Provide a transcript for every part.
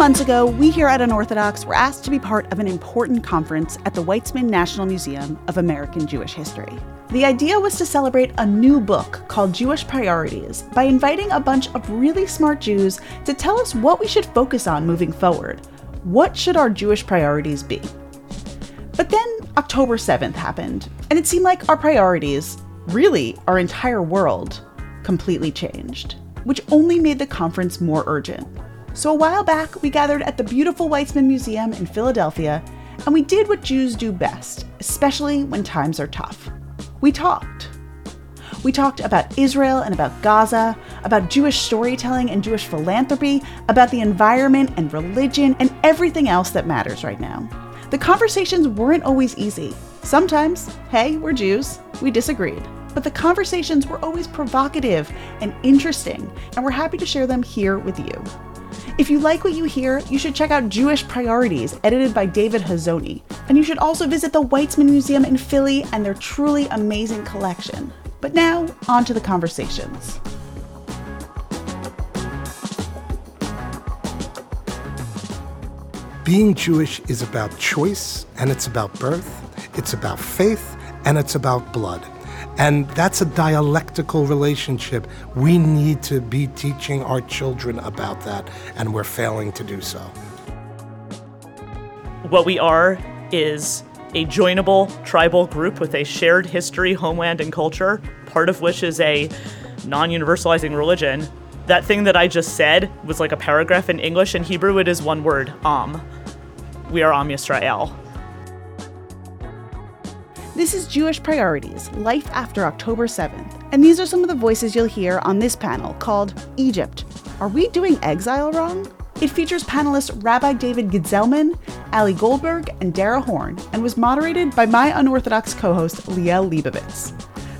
months ago, we here at Unorthodox were asked to be part of an important conference at the Weitzman National Museum of American Jewish History. The idea was to celebrate a new book called Jewish Priorities by inviting a bunch of really smart Jews to tell us what we should focus on moving forward. What should our Jewish priorities be? But then October 7th happened, and it seemed like our priorities, really our entire world, completely changed, which only made the conference more urgent. So a while back, we gathered at the beautiful Weitzman Museum in Philadelphia, and we did what Jews do best, especially when times are tough. We talked. We talked about Israel and about Gaza, about Jewish storytelling and Jewish philanthropy, about the environment and religion, and everything else that matters right now. The conversations weren't always easy. Sometimes, hey, we're Jews, we disagreed. But the conversations were always provocative and interesting, and we're happy to share them here with you. If you like what you hear, you should check out Jewish Priorities, edited by David Hazony. And you should also visit the Weitzman Museum in Philly and their truly amazing collection. But now, on to the conversations. Being Jewish is about choice, and it's about birth, it's about faith, and it's about blood. And that's a dialectical relationship. We need to be teaching our children about that, and we're failing to do so. What we are is a joinable tribal group with a shared history, homeland, and culture, part of which is a non universalizing religion. That thing that I just said was like a paragraph in English. In Hebrew, it is one word, Am. We are Am Yisrael. This is Jewish Priorities Life After October 7th, and these are some of the voices you'll hear on this panel called Egypt Are We Doing Exile Wrong? It features panelists Rabbi David Gedzelman, Ally Goldberg, and Dara Horn, and was moderated by my unorthodox co host Liel Leibovitz.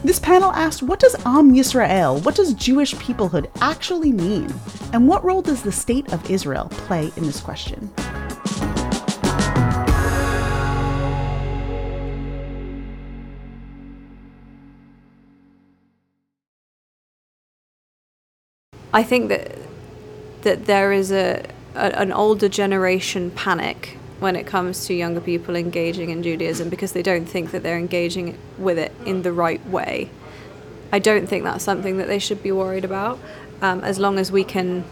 This panel asked what does Am Yisrael, what does Jewish peoplehood actually mean? And what role does the state of Israel play in this question? I think that that there is a, a, an older generation panic when it comes to younger people engaging in Judaism because they don't think that they're engaging with it in the right way. I don't think that's something that they should be worried about. Um, as long as we can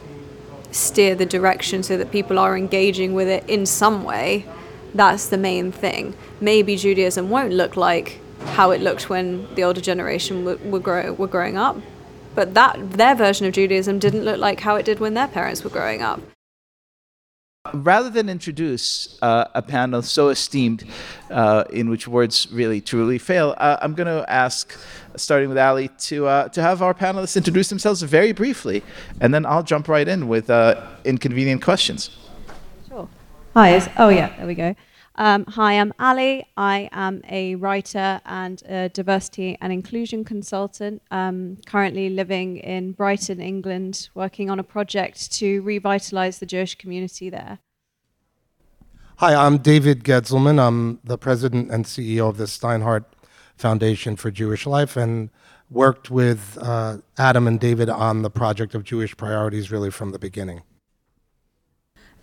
steer the direction so that people are engaging with it in some way, that's the main thing. Maybe Judaism won't look like how it looked when the older generation were, were, grow, were growing up, but that their version of Judaism didn't look like how it did when their parents were growing up. Rather than introduce uh, a panel so esteemed, uh, in which words really truly fail, uh, I'm going to ask, starting with Ally, to uh, to have our panelists introduce themselves very briefly, and then I'll jump right in with uh, inconvenient questions. Sure. Hi. Oh yeah. There we go. Um, hi, I'm Ally. I am a writer and a diversity and inclusion consultant, um, currently living in Brighton, England, working on a project to revitalize the Jewish community there. Hi, I'm David Gedzelman. I'm the president and CEO of the Steinhardt Foundation for Jewish Life and worked with uh, Adam and David on the project of Jewish priorities really from the beginning.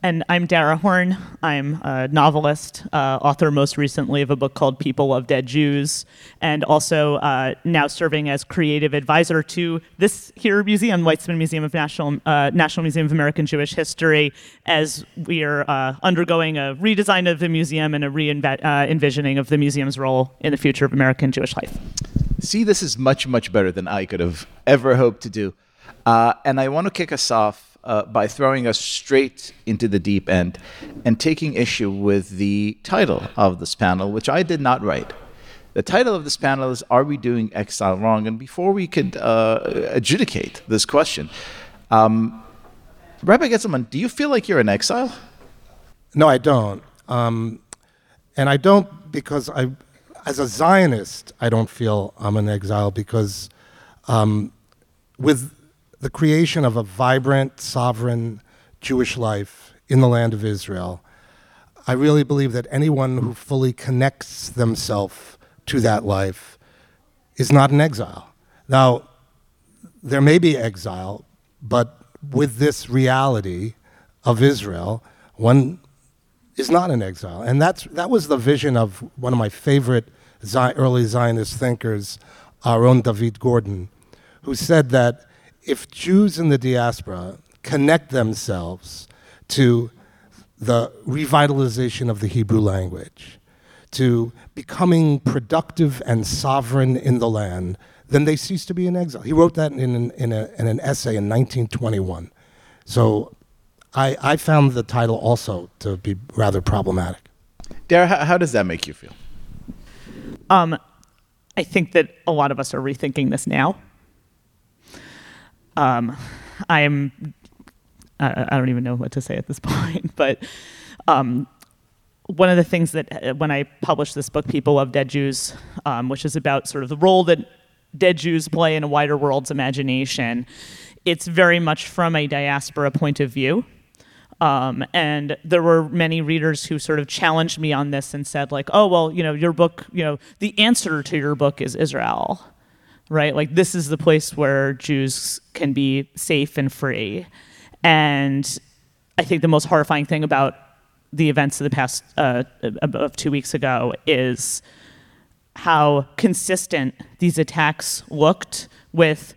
And I'm Dara Horn. I'm a novelist, uh, author most recently of a book called People of Dead Jews, and also uh, now serving as creative advisor to this here museum, Weitzman Museum of National, uh, National Museum of American Jewish History, as we are uh, undergoing a redesign of the museum and a re-envisioning uh, of the museum's role in the future of American Jewish life. See, this is much, much better than I could have ever hoped to do. Uh, and I want to kick us off uh, by throwing us straight into the deep end and taking issue with the title of this panel, which I did not write. The title of this panel is Are We Doing Exile Wrong? And before we could uh, adjudicate this question, um, Rabbi Gedzelman, do you feel like you're in exile? No, I don't. Um, and I don't because I, as a Zionist, I don't feel I'm in exile because um, with the creation of a vibrant, sovereign Jewish life in the land of Israel, I really believe that anyone who fully connects themselves to that life is not in exile. Now, there may be exile, but with this reality of Israel, one is not in exile. And that's, that was the vision of one of my favorite early Zionist thinkers, Aaron David Gordon, who said that if Jews in the diaspora connect themselves to the revitalization of the Hebrew language, to becoming productive and sovereign in the land, then they cease to be in exile. He wrote that in an, in, a, in an essay in 1921. So I, I found the title also to be rather problematic. Dara, how, how does that make you feel? Um, I think that a lot of us are rethinking this now. Um, I'm, I, I don't even know what to say at this point, but um, one of the things that uh, when I published this book, People of Dead Jews, um, which is about sort of the role that dead Jews play in a wider world's imagination, it's very much from a diaspora point of view. Um, and there were many readers who sort of challenged me on this and said, like, oh, well, you know, your book, you know, the answer to your book is Israel, right? Like, this is the place where Jews can be safe and free. And I think the most horrifying thing about the events of the past uh, of two weeks ago is how consistent these attacks looked with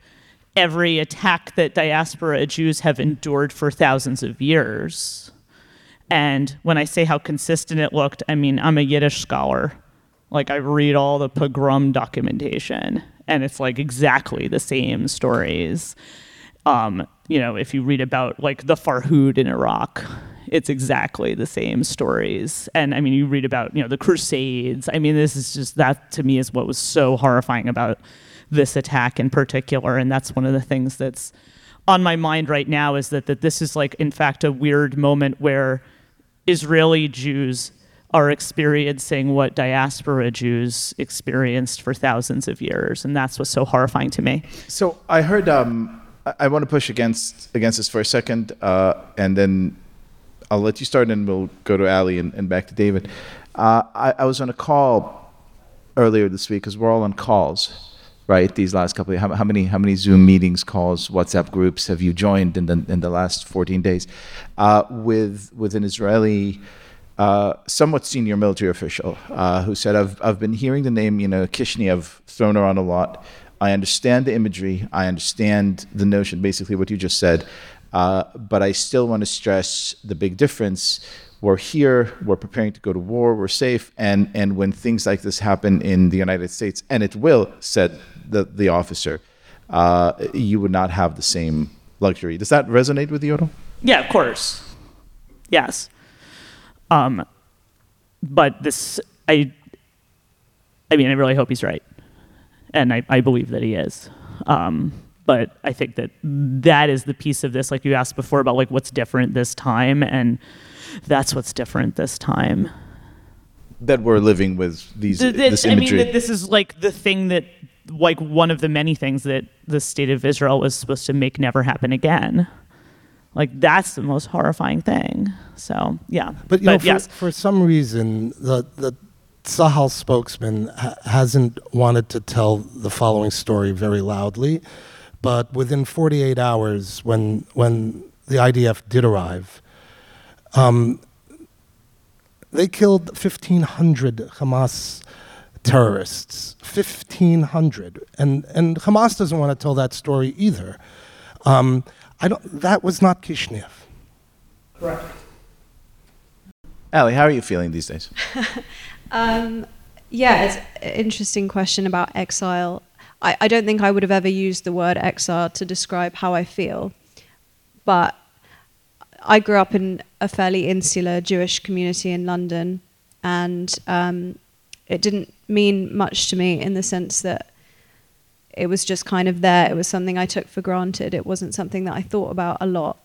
every attack that diaspora Jews have endured for thousands of years. And when I say how consistent it looked, I mean, I'm a Yiddish scholar. Like, I read all the pogrom documentation, and it's like exactly the same stories. Um, you know, if you read about like the Farhud in Iraq, it's exactly the same stories. And I mean, you read about, you know, the Crusades. I mean, this is just that to me is what was so horrifying about this attack in particular. And that's one of the things that's on my mind right now is that, that this is like, in fact, a weird moment where Israeli Jews are experiencing what diaspora Jews experienced for thousands of years. And that's what's so horrifying to me. So I heard, um, I, want to push against, against this for a second, uh, and then I'll let you start and we'll go to Ally and, and back to David. Uh, I, I was on a call earlier this week because we're all on calls right? These last couple of how, how, many how many Zoom meetings, calls, WhatsApp groups have you joined in the in the last 14 days uh, with with an Israeli. Somewhat senior military official uh, who said, I've, I've been hearing the name, you know, Kishinev thrown around a lot. I understand the imagery. I understand the notion, basically what you just said. Uh, but I still want to stress the big difference we're here, we're preparing to go to war, we're safe, and and when things like this happen in the United States, and it will, said the the officer, uh, you would not have the same luxury. Does that resonate with you at all? Yeah, of course. Yes. Um, but this, I, I mean, I really hope he's right, and I, I believe that he is. Um, but I think that that is the piece of this, like you asked before about like what's different this time, and that's what's different this time. That we're living with these the, this, this imagery. I mean, this is like the thing that, like one of the many things that the state of Israel was supposed to make never happen again. Like that's the most horrifying thing. So yeah, but, you but know, for, yes. for some reason the the Tzahal spokesman ha- hasn't wanted to tell the following story very loudly, but within 48 hours, when when the IDF did arrive, um, they killed 1,500 Hamas terrorists. 1,500. And, and Hamas doesn't want to tell that story either. Um, I don't, that was not Kishinev. Correct. Ally, how are you feeling these days? um, yeah, it's an interesting question about exile. I, I don't think I would have ever used the word exile to describe how I feel. But I grew up in a fairly insular Jewish community in London, and um, it didn't mean much to me in the sense that it was just kind of there. It was something I took for granted. It wasn't something that I thought about a lot.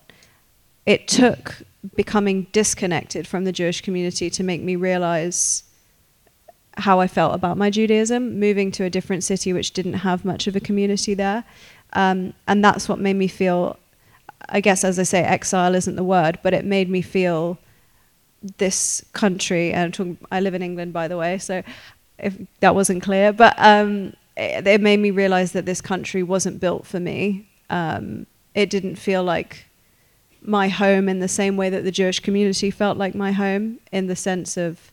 It took becoming disconnected from the Jewish community to make me realize how I felt about my Judaism, moving to a different city which didn't have much of a community there. Um, and that's what made me feel I guess, as I say, exile isn't the word, but it made me feel this country. And I live in England, by the way, so if that wasn't clear, but um, it, it, made me realize that this country wasn't built for me. Um, it didn't feel like my home in the same way that the Jewish community felt like my home, in the sense of,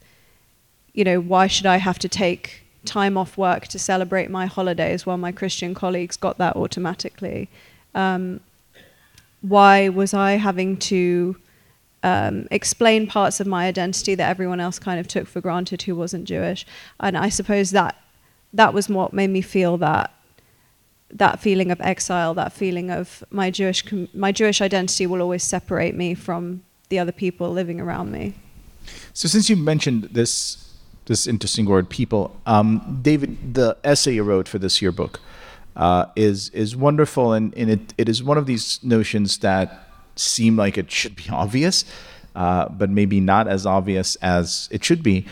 you know, why should I have to take time off work to celebrate my holidays while my Christian colleagues got that automatically? Um, why was I having to um, explain parts of my identity that everyone else kind of took for granted who wasn't Jewish? And I suppose that that was what made me feel that that feeling of exile, that feeling of my Jewish my Jewish identity will always separate me from the other people living around me. So, since you mentioned this this interesting word, people, um, David, the essay you wrote for this yearbook uh, is is wonderful, and, and it, it is one of these notions that seem like it should be obvious, uh, but maybe not as obvious as it should be.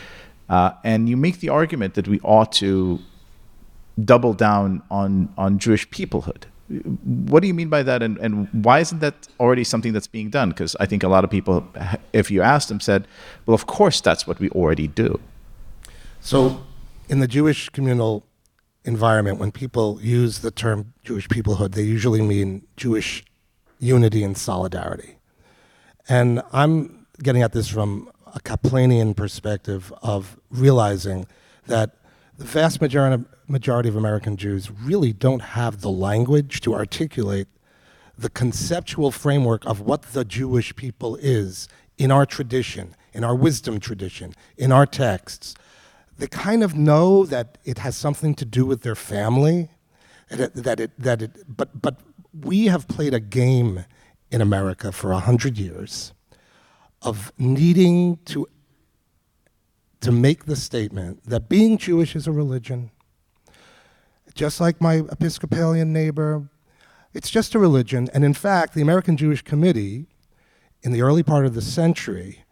Uh, and you make the argument that we ought to double down on on Jewish peoplehood. What do you mean by that, and, and why isn't that already something that's being done? Because I think a lot of people, if you asked them, said, "Well, of course, that's what we already do." So, in the Jewish communal environment, when people use the term Jewish peoplehood, they usually mean Jewish unity and solidarity. And I'm getting at this from a Kaplanian perspective of realizing that the vast majority, majority of American Jews really don't have the language to articulate the conceptual framework of what the Jewish people is in our tradition, in our wisdom tradition, in our texts. They kind of know that it has something to do with their family, that it, that it, but, but we have played a game in America for a hundred years of needing to to make the statement that being Jewish is a religion, just like my Episcopalian neighbor, it's just a religion. And in fact, the American Jewish Committee, in the early part of the century,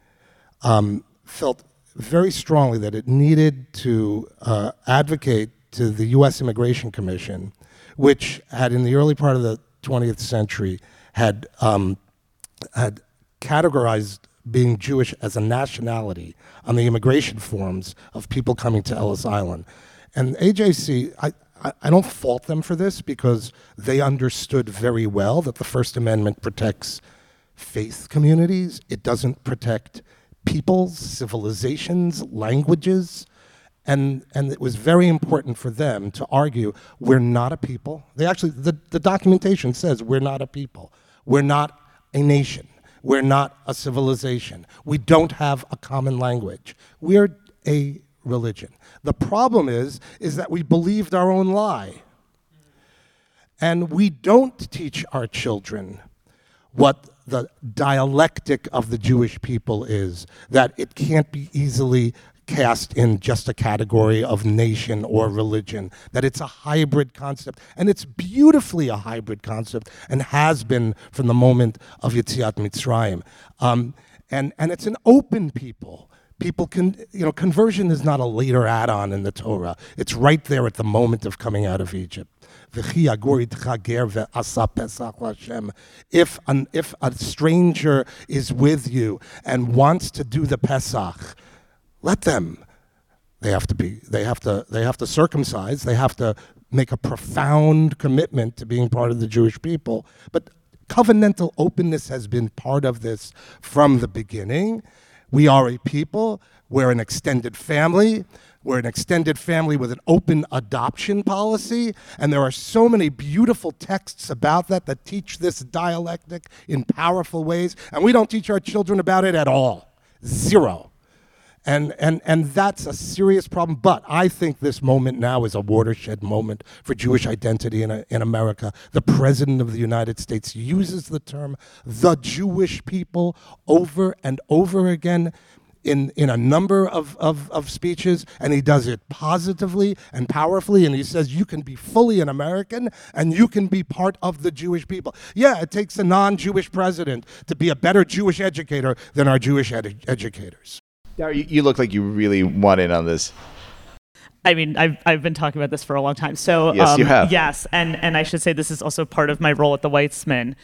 um, felt very strongly that it needed to uh, advocate to the U.S. Immigration Commission, which had, in the early part of the 20th century, had um, had categorized being Jewish as a nationality on the immigration forms of people coming to Ellis Island. And AJC, I, I, I don't fault them for this because they understood very well that the First Amendment protects faith communities, it doesn't protect peoples, civilizations, languages. And, and it was very important for them to argue we're not a people. They actually, the, the documentation says we're not a people. We're not a nation. We're not a civilization. We don't have a common language. We're a religion. The problem is, is that we believed our own lie. And we don't teach our children what the dialectic of the Jewish people is, that it can't be easily cast in just a category of nation or religion, that it's a hybrid concept. And it's beautifully a hybrid concept and has been from the moment of Yetziat Mitzrayim. Um, and, and it's an open people. People can, you know, conversion is not a later add on in the Torah. It's right there at the moment of coming out of Egypt. If, an, if a stranger is with you and wants to do the Pesach, let them. They have to be. They have to. They have to circumcise. They have to make a profound commitment to being part of the Jewish people. But covenantal openness has been part of this from the beginning. We are a people. We're an extended family. We're an extended family with an open adoption policy. And there are so many beautiful texts about that that teach this dialectic in powerful ways. And we don't teach our children about it at all. Zero. And, and, and that's a serious problem. But I think this moment now is a watershed moment for Jewish identity in, in America. The President of the United States uses the term the Jewish people over and over again in, in a number of, of, of speeches, and he does it positively and powerfully. And he says, You can be fully an American and you can be part of the Jewish people. Yeah, it takes a non Jewish president to be a better Jewish educator than our Jewish ed- educators. Yeah, you, you look like you really want in on this. I mean, I've, I've been talking about this for a long time. So yes, um, you have. Yes, and and I should say this is also part of my role at the Weitzman.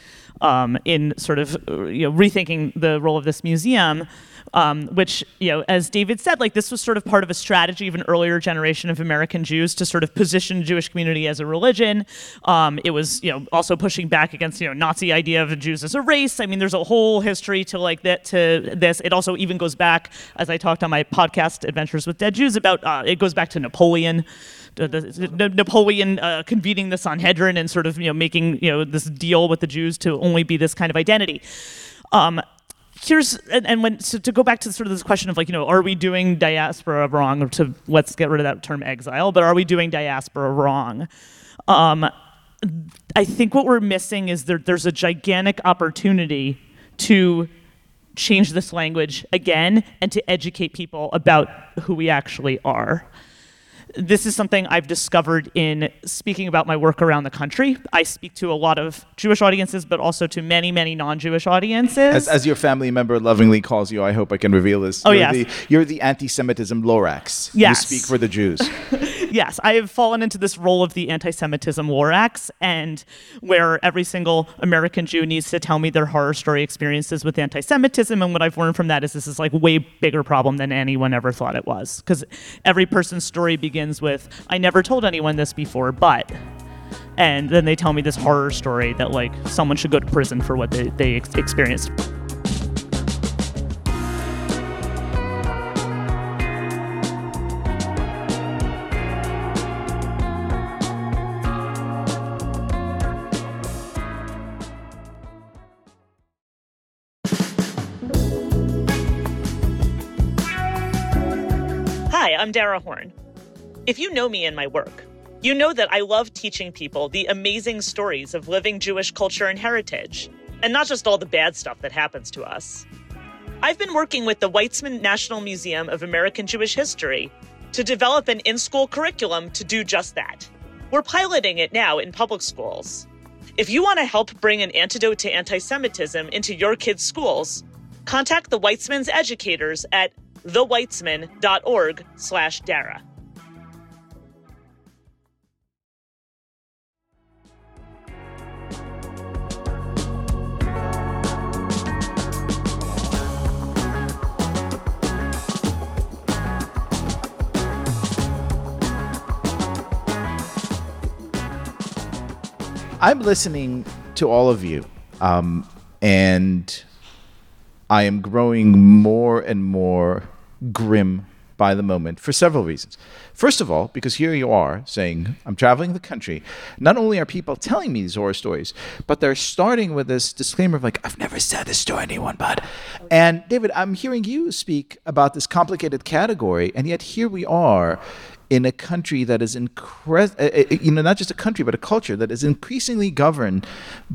um, in sort of uh, you know rethinking the role of this museum um, which, you know, as David said, like this was sort of part of a strategy of an earlier generation of American Jews to sort of position Jewish community as a religion. Um, it was, you know, also pushing back against, you know, Nazi idea of the Jews as a race. I mean, there's a whole history to like that to this. It also even goes back, as I talked on my podcast Adventures with Dead Jews about, uh, it goes back to Napoleon. The, the, Napoleon uh, convening the Sanhedrin and sort of you know making you know this deal with the Jews to only be this kind of identity. Um, here's and, and, when so to go back to sort of this question of like you know are we doing diaspora wrong or to let's get rid of that term exile but are we doing diaspora wrong? Um, i think what we're missing is there, there's a gigantic opportunity to change this language again and to educate people about who we actually are this is something I've discovered in speaking about my work around the country. I speak to a lot of Jewish audiences, but also to many, many non-Jewish audiences. As, as your family member lovingly calls you, I hope I can reveal this. Oh, you're yes. The, you're the anti-Semitism Lorax. Yes. You speak for the Jews. yes, I have fallen into this role of the anti-Semitism Lorax, and where every single American Jew needs to tell me their horror story experiences with anti-Semitism. And what I've learned from that is this is like way bigger problem than anyone ever thought it was, because every person's story begins with, "I never told anyone this before, but." And then they tell me this horror story that like someone should go to prison for what they, they ex- experienced. Hi, I'm Dara Horn. If you know me and my work, you know that I love teaching people the amazing stories of living Jewish culture and heritage, and not just all the bad stuff that happens to us. I've been working with the Weitzman National Museum of American Jewish History to develop an in school curriculum to do just that. We're piloting it now in public schools. If you want to help bring an antidote to anti Semitism into your kids' schools, contact the Weitzman's educators at theweitzman.org slash Dara. I'm listening to all of you, um, and I am growing more and more grim by the moment for several reasons. First of all, because here you are saying, I'm traveling the country. Not only are people telling me these horror stories, but they're starting with this disclaimer of, like, I've never said this to anyone, but. And David, I'm hearing you speak about this complicated category, and yet here we are in a country that is incre- uh, you know not just a country but a culture that is increasingly governed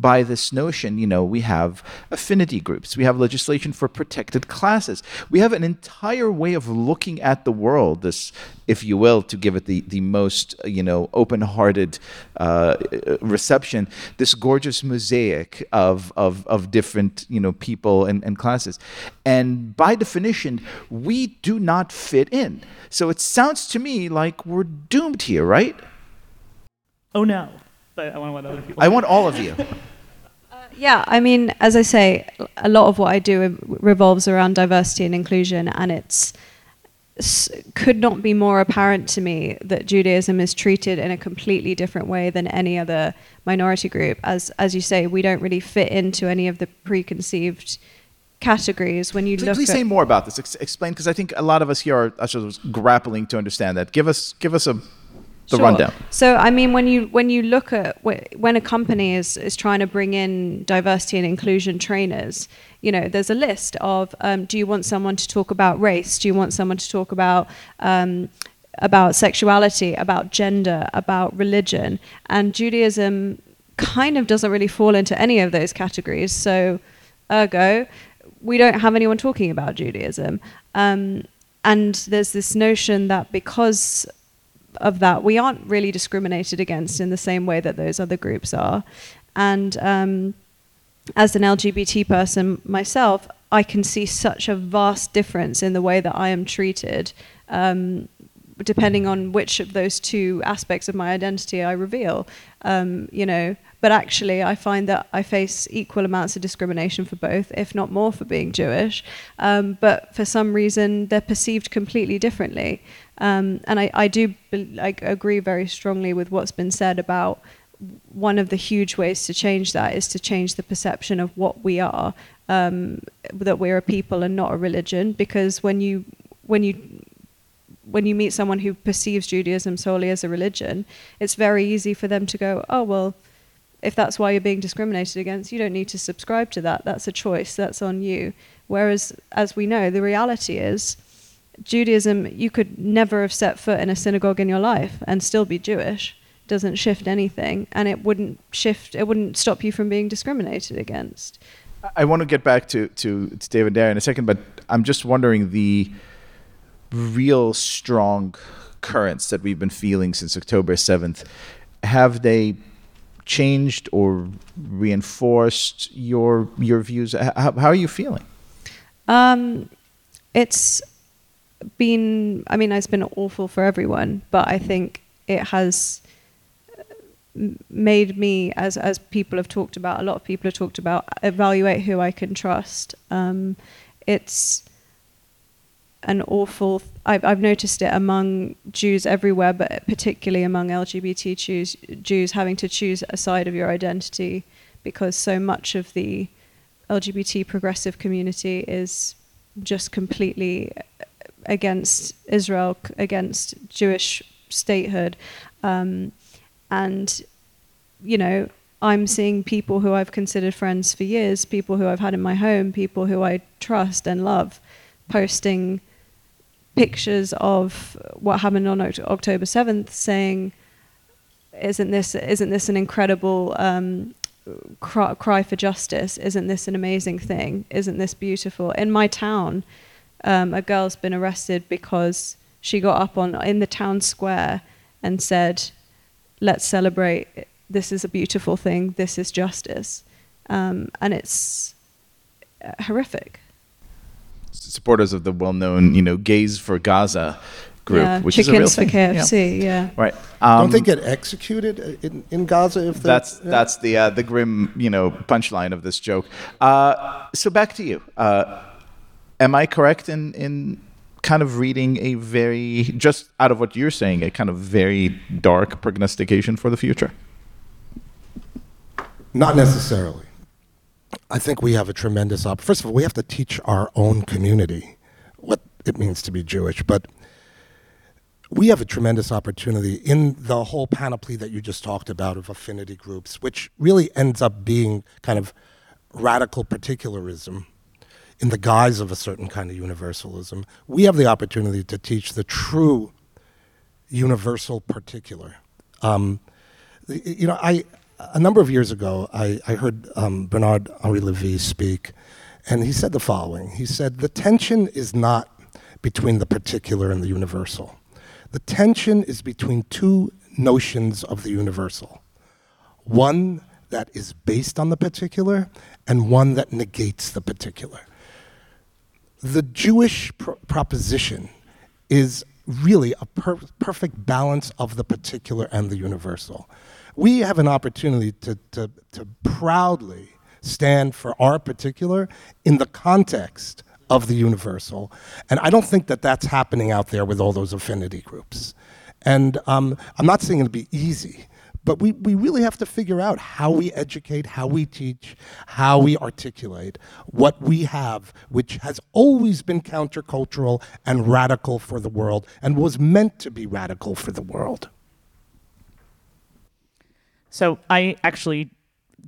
by this notion you know we have affinity groups we have legislation for protected classes. We have an entire way of looking at the world this if you will to give it the the most you know open-hearted uh, reception this gorgeous mosaic of of of different you know people and, and classes. And by definition we do not fit in. So it sounds to me like we're doomed here, right? Oh no. But I want, want other people. I want all of you. Uh, yeah, I mean, as I say, a lot of what I do revolves around diversity and inclusion, and it's could not be more apparent to me that Judaism is treated in a completely different way than any other minority group. As as you say, we don't really fit into any of the preconceived categories when you please, look. Please say more about this. Ex- explain, because I think a lot of us here are, are grappling to understand that. Give us give us a the sure. rundown. So, I mean, when you when you look at when a company is is trying to bring in diversity and inclusion trainers, you know, there's a list of um, do you want someone to talk about race? Do you want someone to talk about um, about sexuality, about gender, about religion? And Judaism kind of doesn't really fall into any of those categories. So, ergo, we don't have anyone talking about Judaism. Um, and there's this notion that because of that, we aren't really discriminated against in the same way that those other groups are. And um, as an LGBT person myself, I can see such a vast difference in the way that I am treated um, depending on which of those two aspects of my identity I reveal. Um, you know, but actually, I find that I face equal amounts of discrimination for both, if not more, for being Jewish. Um, but for some reason, they're perceived completely differently. Um, and I, I do like, agree very strongly with what's been said about one of the huge ways to change that is to change the perception of what we are, um, that we're a people and not a religion. Because when you when you when you meet someone who perceives Judaism solely as a religion, it's very easy for them to go, oh well, if that's why you're being discriminated against, you don't need to subscribe to that. That's a choice. That's on you. Whereas, as we know, the reality is Judaism, you could never have set foot in a synagogue in your life and still be Jewish. It doesn't shift anything, and it wouldn't shift. It wouldn't stop you from being discriminated against. I want to get back to to, to David Dara in a second, but I'm just wondering the real strong currents that we've been feeling since October 7th. Have they changed or reinforced your your views? How, how are you feeling? Um, it's been. I mean, it's been awful for everyone, but I think it has made me, as as people have talked about, a lot of people have talked about, evaluate who I can trust. Um, it's an awful. I've, I've noticed it among Jews everywhere, but particularly among LGBT Jews, Jews having to choose a side of your identity because so much of the LGBT progressive community is just completely against Israel, against Jewish statehood, um, and you know. I'm seeing people who I've considered friends for years, people who I've had in my home, people who I trust and love, posting pictures of what happened on October 7th saying, isn't this, isn't this an incredible um, cry, cry, for justice? Isn't this an amazing thing? Isn't this beautiful? In my town, um, a girl's been arrested because she got up on in the town square and said, let's celebrate. This is a beautiful thing. This is justice. Um, and it's uh, horrific supporters of the well-known, you know, Gays for Gaza group, yeah, which Chickens is a real for thing. KFC, yeah. yeah. Right. Um, Don't they um, get executed in, in Gaza if that's yeah. that's the uh, the grim you know punchline of this joke. Uh, so back to you. Uh, am I correct in in kind of reading a very just out of what you're saying a kind of very dark prognostication for the future? Not necessarily. I think we have a tremendous op. First of all, we have to teach our own community what it means to be Jewish, but we have a tremendous opportunity in the whole panoply that you just talked about of affinity groups, which really ends up being kind of radical particularism in the guise of a certain kind of universalism. We have the opportunity to teach the true universal particular. Um, you know, I, a number of years ago, I, I heard um, Bernard Henri Lévy speak, and he said the following He said, The tension is not between the particular and the universal. The tension is between two notions of the universal one that is based on the particular, and one that negates the particular. The Jewish pr- proposition is really a per- perfect balance of the particular and the universal we have an opportunity to, to, to proudly stand for our particular in the context of the universal. And I don't think that that's happening out there with all those affinity groups. And um, I'm not saying it'll be easy, but we, we really have to figure out how we educate, how we teach, how we articulate what we have, which has always been countercultural and radical for the world and was meant to be radical for the world. So I actually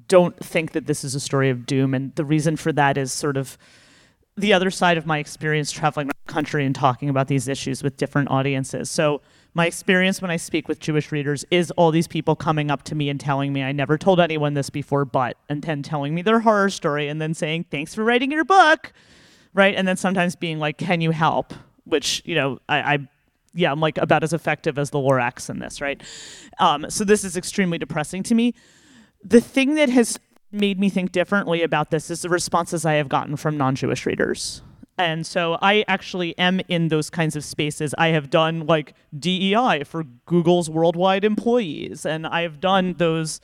don't think that this is a story of doom, and the reason for that is sort of the other side of my experience traveling around the country and talking about these issues with different audiences. So my experience when I speak with Jewish readers is all these people coming up to me and telling me I never told anyone this before, but and then telling me their horror story and then saying thanks for writing your book, right? And then sometimes being like, "Can you help?" Which you know I, I yeah, I'm like about as effective as the Lorax in this, right? Um, so this is extremely depressing to me. The thing that has made me think differently about this is the responses I have gotten from non-Jewish readers. And so I actually am in those kinds of spaces. I have done like DEI for Google's worldwide employees, and I have done those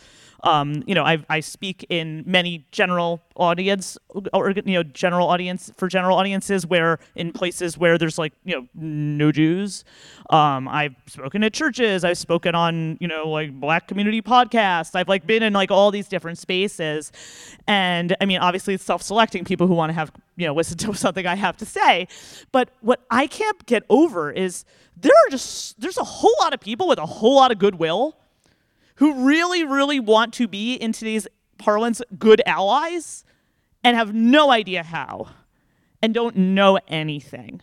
um, you know, I, I speak in many general audience or you know general audience for general audiences where in places where there's like you know no Jews. Um, I've spoken at churches. I've spoken on you know like Black community podcasts. I've like been in like all these different spaces, and I mean obviously it's self-selecting people who want to have you know listen to something I have to say, but what I can't get over is there are just there's a whole lot of people with a whole lot of goodwill who really, really want to be in today's parlance good allies and have no idea how and don't know anything.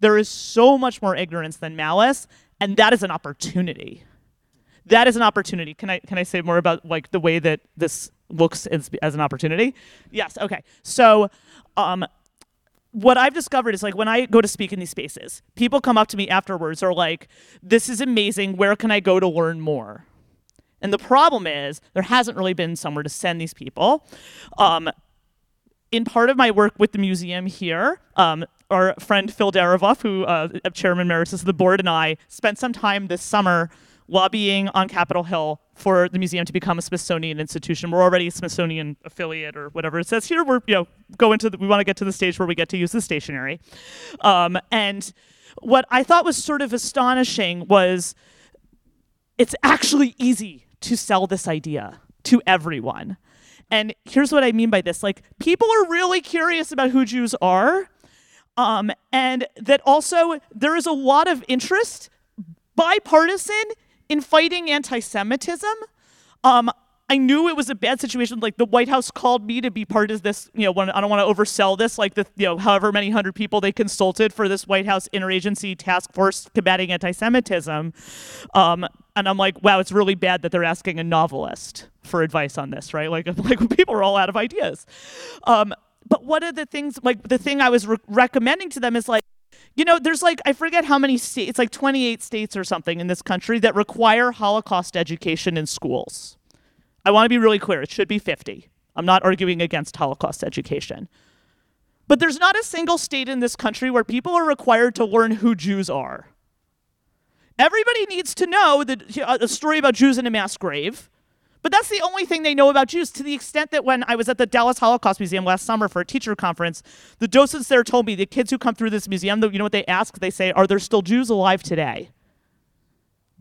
There is so much more ignorance than malice, and that is an opportunity. That is an opportunity. Can I can I say more about like the way that this looks as, as an opportunity? Yes. Okay. So, um, what I've discovered is like when I go to speak in these spaces, people come up to me afterwards or like, "This is amazing. Where can I go to learn more?" And the problem is there hasn't really been somewhere to send these people. Um, in part of my work with the museum here, um, our friend Phil Darivoff, who uh, chairman emeritus of the board, and I spent some time this summer lobbying on Capitol Hill for the museum to become a Smithsonian institution. We're already a Smithsonian affiliate or whatever it says here. We're you know going to the, we want to get to the stage where we get to use the stationery, um, and what I thought was sort of astonishing was it's actually easy to sell this idea to everyone. And here's what I mean by this like, people are really curious about who Jews are. Um, and that also there is a lot of interest, bipartisan, in fighting anti Semitism. Um, I knew it was a bad situation. Like the White House called me to be part of this. You know, when, I don't want to oversell this. Like the, you know, however many hundred people they consulted for this White House interagency task force combating anti-Semitism. Um, and I'm like, wow, it's really bad that they're asking a novelist for advice on this, right? Like, like people are all out of ideas. Um, but one of the things, like the thing I was re- recommending to them is like, you know, there's like I forget how many states, it's like 28 states or something in this country that require Holocaust education in schools. I want to be really clear. It should be 50. I'm not arguing against Holocaust education. But there's not a single state in this country where people are required to learn who Jews are. Everybody needs to know the, a story about Jews in a mass grave. But that's the only thing they know about Jews to the extent that when I was at the Dallas Holocaust Museum last summer for a teacher conference, the docents there told me the kids who come through this museum, you know what they ask? They say, Are there still Jews alive today?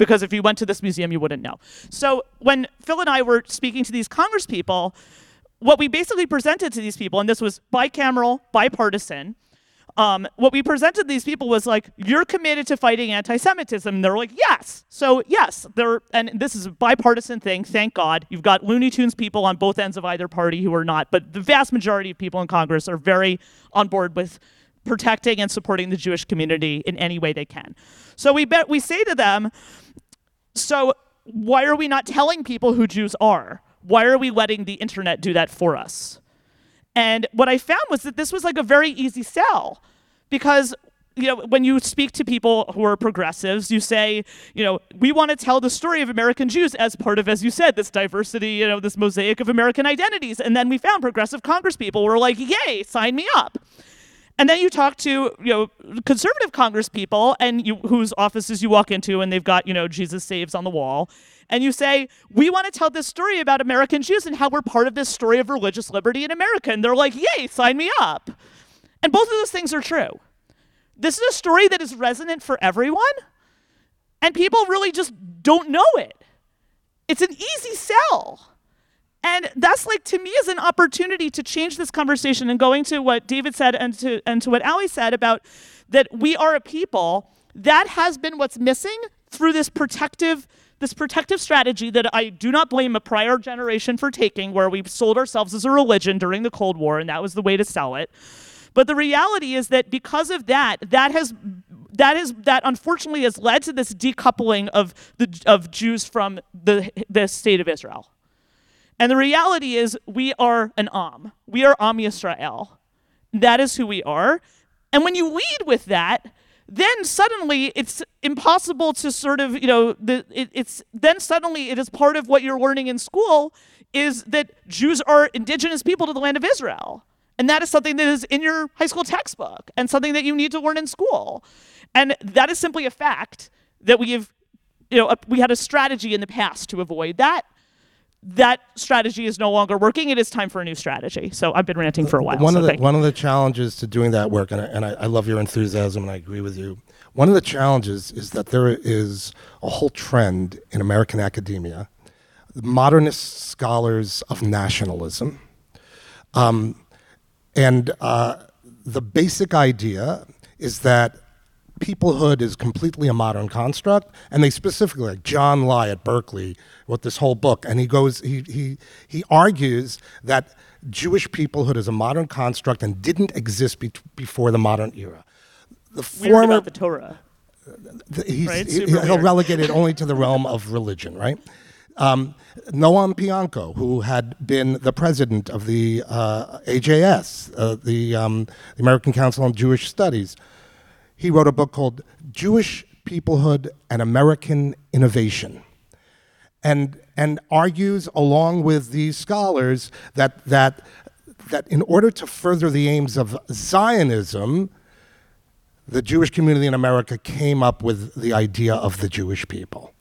because if you went to this museum, you wouldn't know. So when Phil and I were speaking to these congresspeople, what we basically presented to these people, and this was bicameral, bipartisan, um, what we presented these people was like, you're committed to fighting anti-Semitism. And they're like, yes. So yes, they're, and this is a bipartisan thing. Thank God. You've got Looney Tunes people on both ends of either party who are not, but the vast majority of people in Congress are very on board with protecting and supporting the Jewish community in any way they can. So we bet we say to them, so why are we not telling people who Jews are? Why are we letting the internet do that for us? And what I found was that this was like a very easy sell because you know, when you speak to people who are progressives, you say, you know, we want to tell the story of American Jews as part of, as you said, this diversity, you know, this mosaic of American identities. And then we found progressive Congress people were like, yay, sign me up. And then you talk to you know conservative Congress people and you, whose offices you walk into and they've got you know Jesus saves on the wall, and you say we want to tell this story about American Jews and how we're part of this story of religious liberty in America, and they're like, yay, sign me up. And both of those things are true. This is a story that is resonant for everyone, and people really just don't know it. It's an easy sell. And that's like to me is an opportunity to change this conversation and going to what David said and to and to what Ally said about that we are a people that has been what's missing through this protective this protective strategy that I do not blame a prior generation for taking where we sold ourselves as a religion during the Cold War and that was the way to sell it. But the reality is that because of that, that has that is that unfortunately has led to this decoupling of the of Jews from the the state of Israel. And the reality is, we are an Am. We are Am Yisrael. That is who we are. And when you lead with that, then suddenly it's impossible to sort of, you know, the, it, it's then suddenly it is part of what you're learning in school is that Jews are indigenous people to the land of Israel. And that is something that is in your high school textbook and something that you need to learn in school. And that is simply a fact that we have, you know, we had a strategy in the past to avoid that. That strategy is no longer working. It is time for a new strategy. So I've been ranting for a while. One so of the one of the challenges to doing that work, and I, and I, I love your enthusiasm, and I agree with you. One of the challenges is that there is a whole trend in American academia, modernist scholars of nationalism, um, and uh, the basic idea is that peoplehood is completely a modern construct, and they specifically, like John Lie at Berkeley, wrote this whole book, and he goes, he he he argues that Jewish peoplehood is a modern construct and didn't exist be- before the modern era. The Weird former, about the Torah. th- he's, right? he, will weird. relegate it only to the realm of religion, right? Um, Noam Pianko, who had been the president of the uh, AJS, uh, the, um, the American Council on Jewish Studies, he wrote a book called Jewish Peoplehood and American Innovation. And, and argues, along with these scholars, that, that, that in order to further the aims of Zionism, the Jewish community in America came up with the idea of the Jewish people.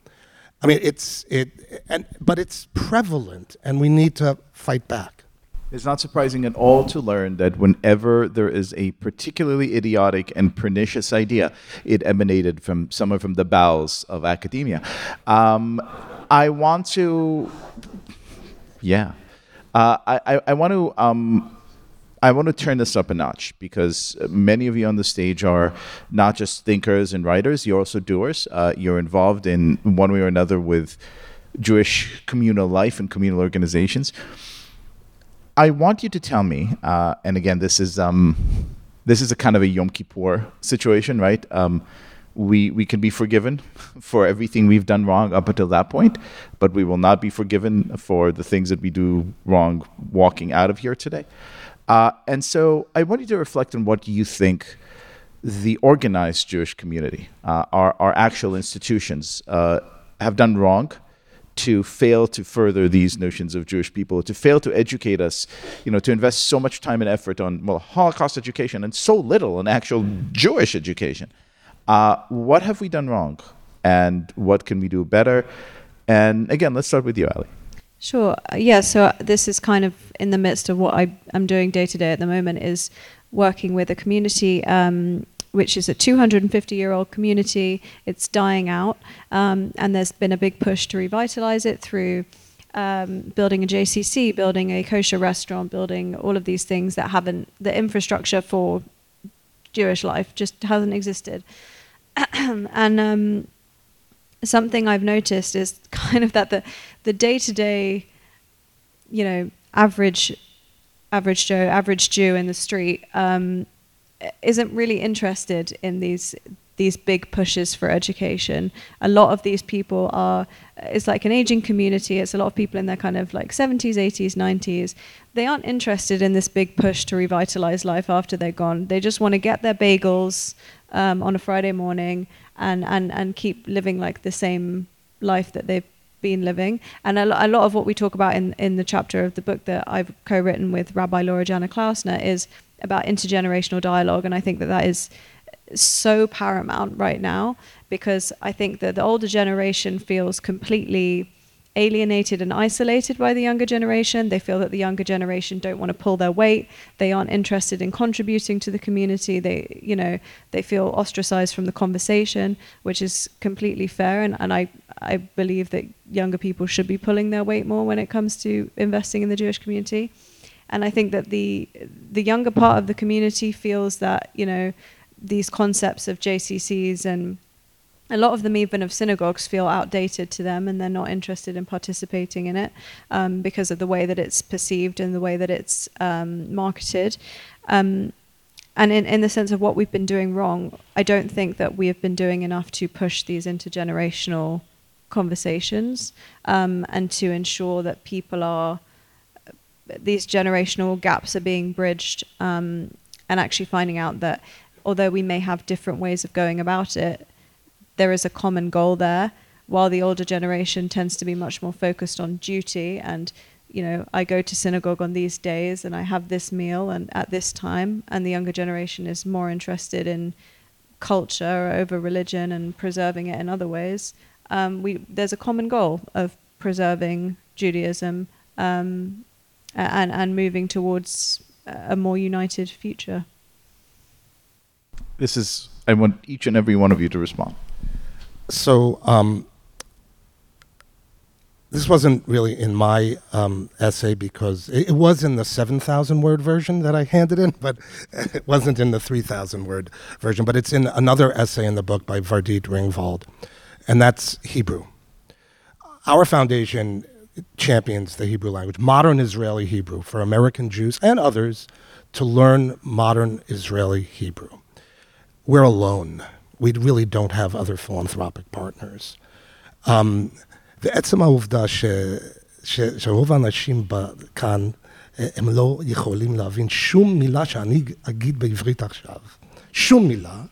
I mean, it's it, and but it's prevalent, and we need to fight back. It's not surprising at all to learn that whenever there is a particularly idiotic and pernicious idea, it emanated from somewhere from the bowels of academia. Um, I want to, yeah, uh, I, I, I want to. Um, I want to turn this up a notch because many of you on the stage are not just thinkers and writers, you're also doers. Uh, you're involved in one way or another with Jewish communal life and communal organizations. I want you to tell me, uh, and again, this is um, this is a kind of a Yom Kippur situation, right? Um, we we can be forgiven for everything we've done wrong up until that point, but we will not be forgiven for the things that we do wrong walking out of here today. Uh, and so, I want you to reflect on what you think the organized Jewish community, uh, our our actual institutions, uh, have done wrong to fail to further these notions of Jewish people, to fail to educate us, you know, to invest so much time and effort on well Holocaust education and so little on actual Jewish education. Uh, what have we done wrong, and what can we do better? And again, let's start with you, Ally. Sure. Uh, Yeah. So uh, this is kind of in the midst of what I am doing day to day at the moment is working with a community, um, which is a 250 year old community. It's dying out, um, and there's been a big push to revitalize it through. Um, building a JCC, building a kosher restaurant, building all of these things that haven't, the infrastructure for Jewish life just hasn't existed. and um, something I've noticed is kind of that the the day to day, you know, average average Joe, average Jew in the street um, isn't really interested in these these big pushes for education. A lot of these people are it's like an aging community. It's a lot of people in their kind of like 70s, 80s, 90s. They aren't interested in this big push to revitalize life after they're gone. They just want to get their bagels um, on a Friday morning and, and, and keep living like the same life that they've been living. And a, lot of what we talk about in, in the chapter of the book that I've co-written with Rabbi Laura Janner-Klausner is about intergenerational dialogue. And I think that that is so paramount right now because I think that the older generation feels completely alienated and isolated by the younger generation. They feel that the younger generation don't want to pull their weight. They aren't interested in contributing to the community. They, you know, they feel ostracized from the conversation, which is completely fair. And, and I, I believe that younger people should be pulling their weight more when it comes to investing in the Jewish community. And I think that the the younger part of the community feels that you know these concepts of JCCs and a lot of them even of synagogues feel outdated to them and they're not interested in participating in it um, because of the way that it's perceived and the way that it's um, marketed. Um, and in, in the sense of what we've been doing wrong i don't think that we have been doing enough to push these intergenerational conversations um, and to ensure that people are these generational gaps are being bridged um, and actually finding out that although we may have different ways of going about it, there is a common goal there. While the older generation tends to be much more focused on duty and you know, I go to synagogue on these days and I have this meal and at this time, and the younger generation is more interested in culture over religion and preserving it in other ways. Um, we there's a common goal of preserving Judaism um, and and moving towards a more united future. This is I want each and every one of you to respond. So um, this wasn't really in my um, essay because it, it was in the 7,000 word version that I handed in, but it wasn't in the 3,000 word version. But it's in another essay in the book by Vardit Ringvald, and that's Hebrew. Our foundation champions the Hebrew language, modern Israeli Hebrew, for American Jews and others to learn modern Israeli Hebrew We're alone. We really don't have other philanthropic partners. Um, ועצם העובדה ש, ש, שרוב האנשים כאן הם לא יכולים להבין שום מילה שאני אגיד בעברית עכשיו. שום מילה.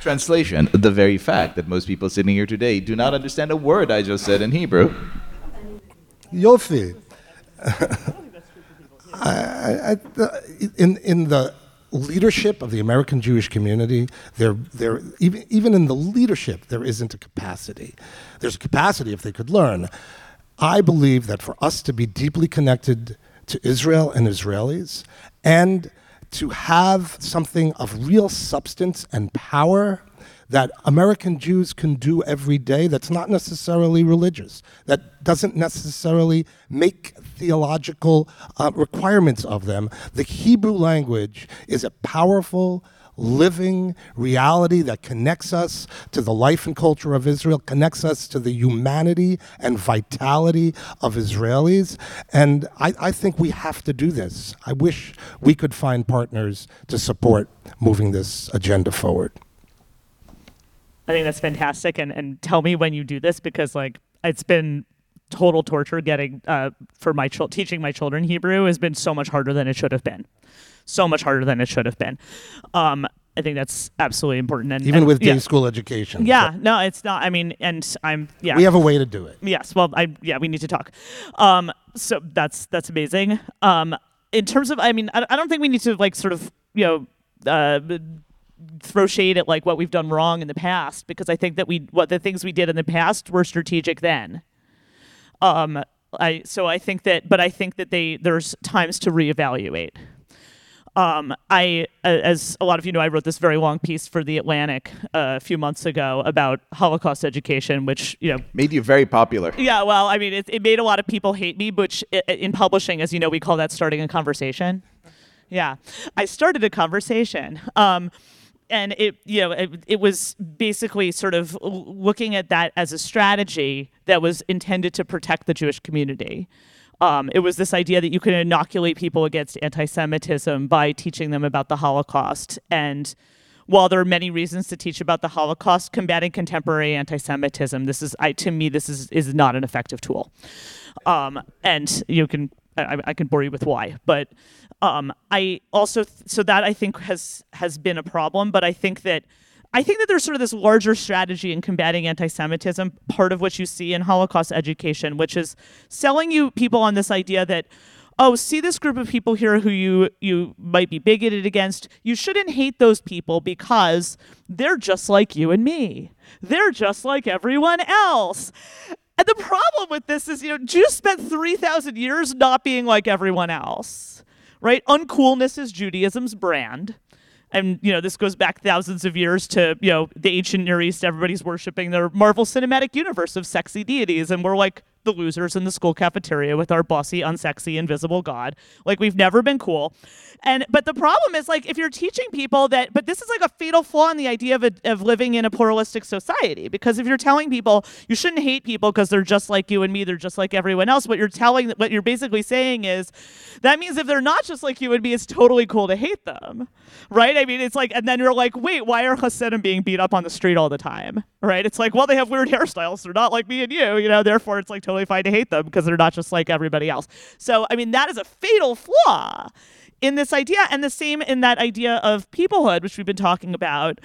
Translation, the very fact that most people sitting here today do not understand a word I just said in Hebrew. יופי. I, I, in, in the leadership of the American Jewish community, there, there, even, even in the leadership, there isn't a capacity. There's a capacity if they could learn. I believe that for us to be deeply connected to Israel and Israelis and to have something of real substance and power that American Jews can do every day that's not necessarily religious, that doesn't necessarily make theological uh, requirements of them. The Hebrew language is a powerful, living reality that connects us to the life and culture of Israel, connects us to the humanity and vitality of Israelis. And I, I, think we have to do this. I wish we could find partners to support moving this agenda forward. I think that's fantastic. And and tell me when you do this because like it's been total torture getting uh, for my ch- teaching my children Hebrew has been so much harder than it should have been, so much harder than it should have been. Um, I think that's absolutely important. And even and, with day yeah. school education. Yeah, so. no, it's not. I mean, and I'm yeah. We have a way to do it. Yes. Well, I yeah, we need to talk. Um, so that's that's amazing. Um, in terms of, I mean, I, I don't think we need to like sort of you know. Uh, throw shade at like what we've done wrong in the past because I think that we what the things we did in the past were strategic then. Um, I so I think that, but I think that they there's times to reevaluate. Um, I, as a lot of you know, I wrote this very long piece for the Atlantic uh, a few months ago about Holocaust education, which you know made you very popular. Yeah, well, I mean, it, it made a lot of people hate me, which in publishing, as you know, we call that starting a conversation. Yeah, I started a conversation. Um, and it you know it, it, was basically sort of looking at that as a strategy that was intended to protect the Jewish community. Um, it was this idea that you can inoculate people against anti-Semitism by teaching them about the Holocaust. And while there are many reasons to teach about the Holocaust, combating contemporary anti-Semitism, this is, I, to me, this is is not an effective tool. Um, and you can I, I, can bore you with why, but um, I also th- so that I think has has been a problem. But I think that I think that there's sort of this larger strategy in combating anti-Semitism, part of which you see in Holocaust education, which is selling you people on this idea that oh, see this group of people here who you you might be bigoted against. You shouldn't hate those people because they're just like you and me. They're just like everyone else. And the problem with this is, you know, Jews spent 3,000 years not being like everyone else, right? Uncoolness is Judaism's brand. And, you know, this goes back thousands of years to, you know, the ancient Near East. Everybody's worshiping their Marvel Cinematic Universe of sexy deities. And we're like, the losers in the school cafeteria with our bossy, unsexy, invisible God. Like we've never been cool. And but the problem is like if you're teaching people that, but this is like a fatal flaw in the idea of a, of living in a pluralistic society because if you're telling people you shouldn't hate people because they're just like you and me, they're just like everyone else. What you're telling, what you're basically saying is that means if they're not just like you and me, it's totally cool to hate them, right? I mean, it's like, and then you're like, wait, why are Hasidim being beat up on the street all the time, right? It's like, well, they have weird hairstyles, they're not like me and you, you know. Therefore, it's like totally fine to hate them because they're not just like everybody else. So, I mean, that is a fatal flaw in this idea and the same in that idea of peoplehood which we've been talking about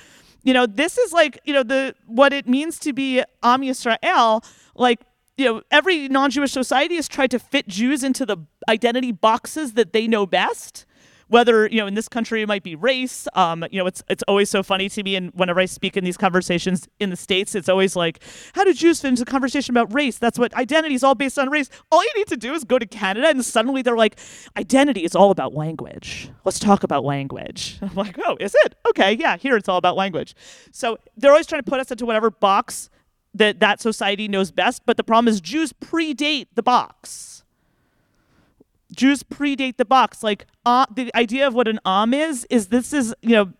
you know this is like you know the what it means to be am yisrael like you know, every non-Jewish society has tried to fit Jews into the identity boxes that they know best whether you know in this country it might be race um, you know it's it's always so funny to me and whenever i speak in these conversations in the states it's always like how do jews fit into a conversation about race? That's what identity is all based on race. All you need to do is go to canada and suddenly they're like identity is all about language. Let's talk about language i'm like oh is it? Okay yeah here it's all about language. So they're always trying to put us into whatever box that that society knows best but the problem is jews predate the box Jews predate the box. Like uh, the idea of what an Am is is this is you know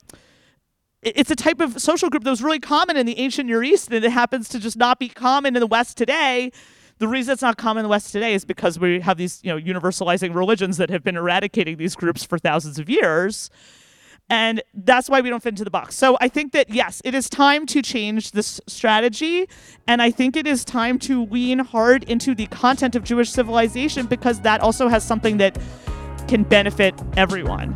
it's a type of social group that was really common in the ancient Near East and it happens to just not be common in the West today. The reason it's not common in the West today is because we have these you know universalizing religions that have been eradicating these groups for thousands of years. And that's why we don't fit into the box. So I think that, yes, it is time to change this strategy. And I think it is time to lean hard into the content of Jewish civilization because that also has something that can benefit everyone.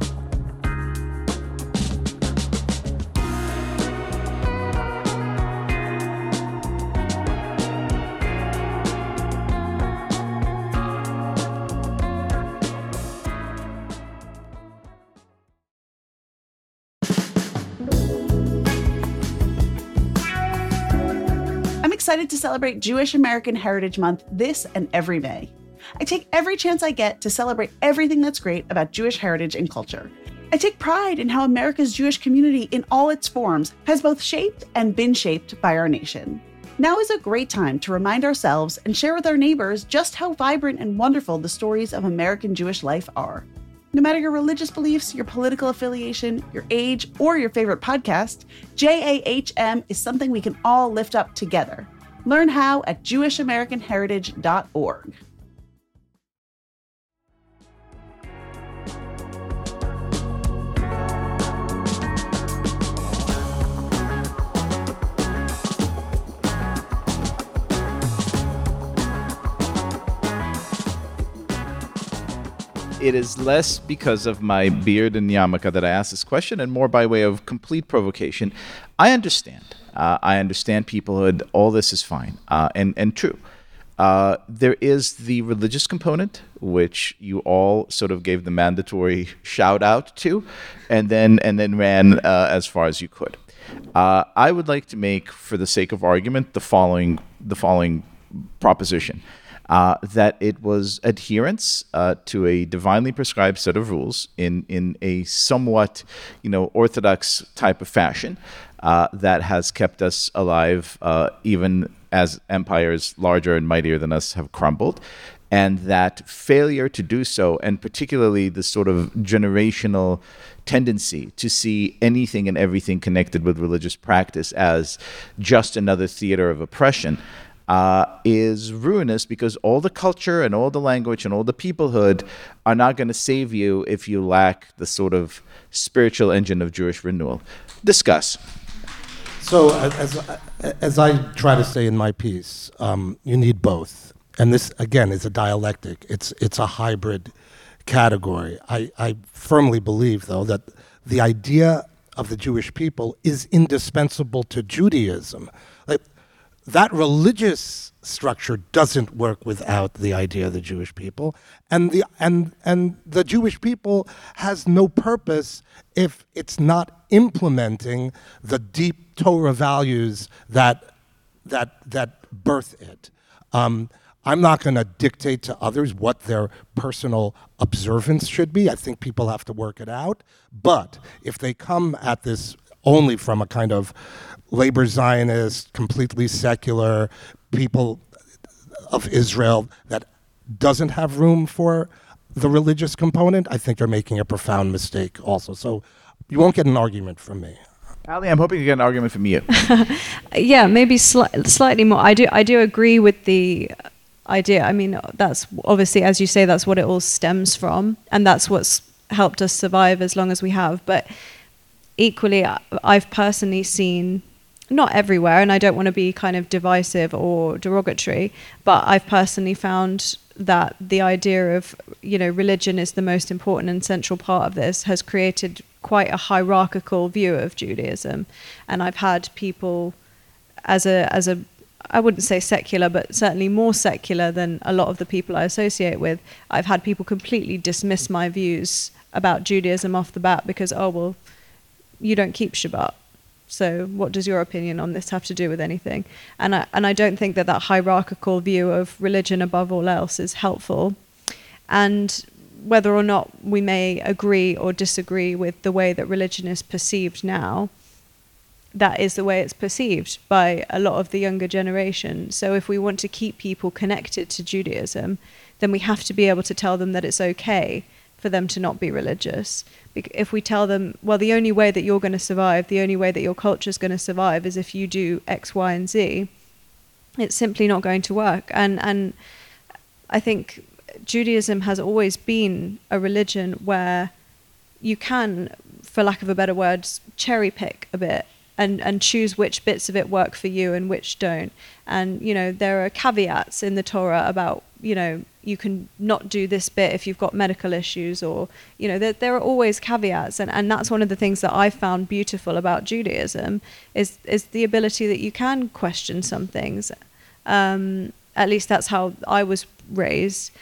To celebrate Jewish American Heritage Month this and every May. I take every chance I get to celebrate everything that's great about Jewish heritage and culture. I take pride in how America's Jewish community, in all its forms, has both shaped and been shaped by our nation. Now is a great time to remind ourselves and share with our neighbors just how vibrant and wonderful the stories of American Jewish life are. No matter your religious beliefs, your political affiliation, your age, or your favorite podcast, JAHM is something we can all lift up together. Learn how at JewishAmericanHeritage.org. it is less because of my beard and yarmulke that I ask this question, and more by way of complete provocation. I understand. Uh, I understand peoplehood. All this is fine uh, and and true. Uh, there is the religious component, which you all sort of gave the mandatory shout out to, and then and then ran uh, as far as you could. Uh, I would like to make, for the sake of argument, the following the following proposition uh, that it was adherence uh, to a divinely prescribed set of rules in, in a somewhat you know, orthodox type of fashion uh, that has kept us alive uh, even as empires larger and mightier than us have crumbled. And that failure to do so, and particularly the sort of generational tendency to see anything and everything connected with religious practice as just another theater of oppression, uh, is ruinous because all the culture and all the language and all the peoplehood are not going to save you if you lack the sort of spiritual engine of Jewish renewal. Discuss. So, as, as I try to say in my piece, um, you need both. And this, again, is a dialectic, it's, it's a hybrid category. I, I firmly believe, though, that the idea of the Jewish people is indispensable to Judaism. Like, that religious structure doesn't work without the idea of the Jewish people, and the and and the Jewish people has no purpose if it's not implementing the deep Torah values that that that birth it. Um, I'm not going to dictate to others what their personal observance should be. I think people have to work it out. But if they come at this only from a kind of labor Zionist, completely secular people of Israel that doesn't have room for the religious component, I think they're making a profound mistake also. So you won't get an argument from me. Ally, I'm hoping to get an argument from you. yeah, maybe sli- slightly more. I do. I do agree with the idea. I mean, that's obviously, as you say, that's what it all stems from, and that's what's helped us survive as long as we have. But equally, I've personally seen not everywhere, and I don't want to be kind of divisive or derogatory, but I've personally found that the idea of you know religion is the most important and central part of this has created quite a hierarchical view of Judaism, and I've had people as a as a I wouldn't say secular, but certainly more secular than a lot of the people I associate with. I've had people completely dismiss my views about Judaism off the bat because, oh, well, you don't keep Shabbat. So, what does your opinion on this have to do with anything? And I, and I don't think that that hierarchical view of religion above all else is helpful. And whether or not we may agree or disagree with the way that religion is perceived now, that is the way it's perceived by a lot of the younger generation. So if we want to keep people connected to Judaism, then we have to be able to tell them that it's okay for them to not be religious. If we tell them, well, the only way that you're going to survive, the only way that your culture is going to survive is if you do X, Y, and Z, it's simply not going to work. And and I think Judaism has always been a religion where you can, for lack of a better word, cherry pick a bit and, and choose which bits of it work for you and which don't. And, you know, there are caveats in the Torah about, you know, you can not do this bit if you've got medical issues or, you know, there, there are always caveats. And, and that's one of the things that I found beautiful about Judaism is, is the ability that you can question some things. Um, at least that's how I was raised.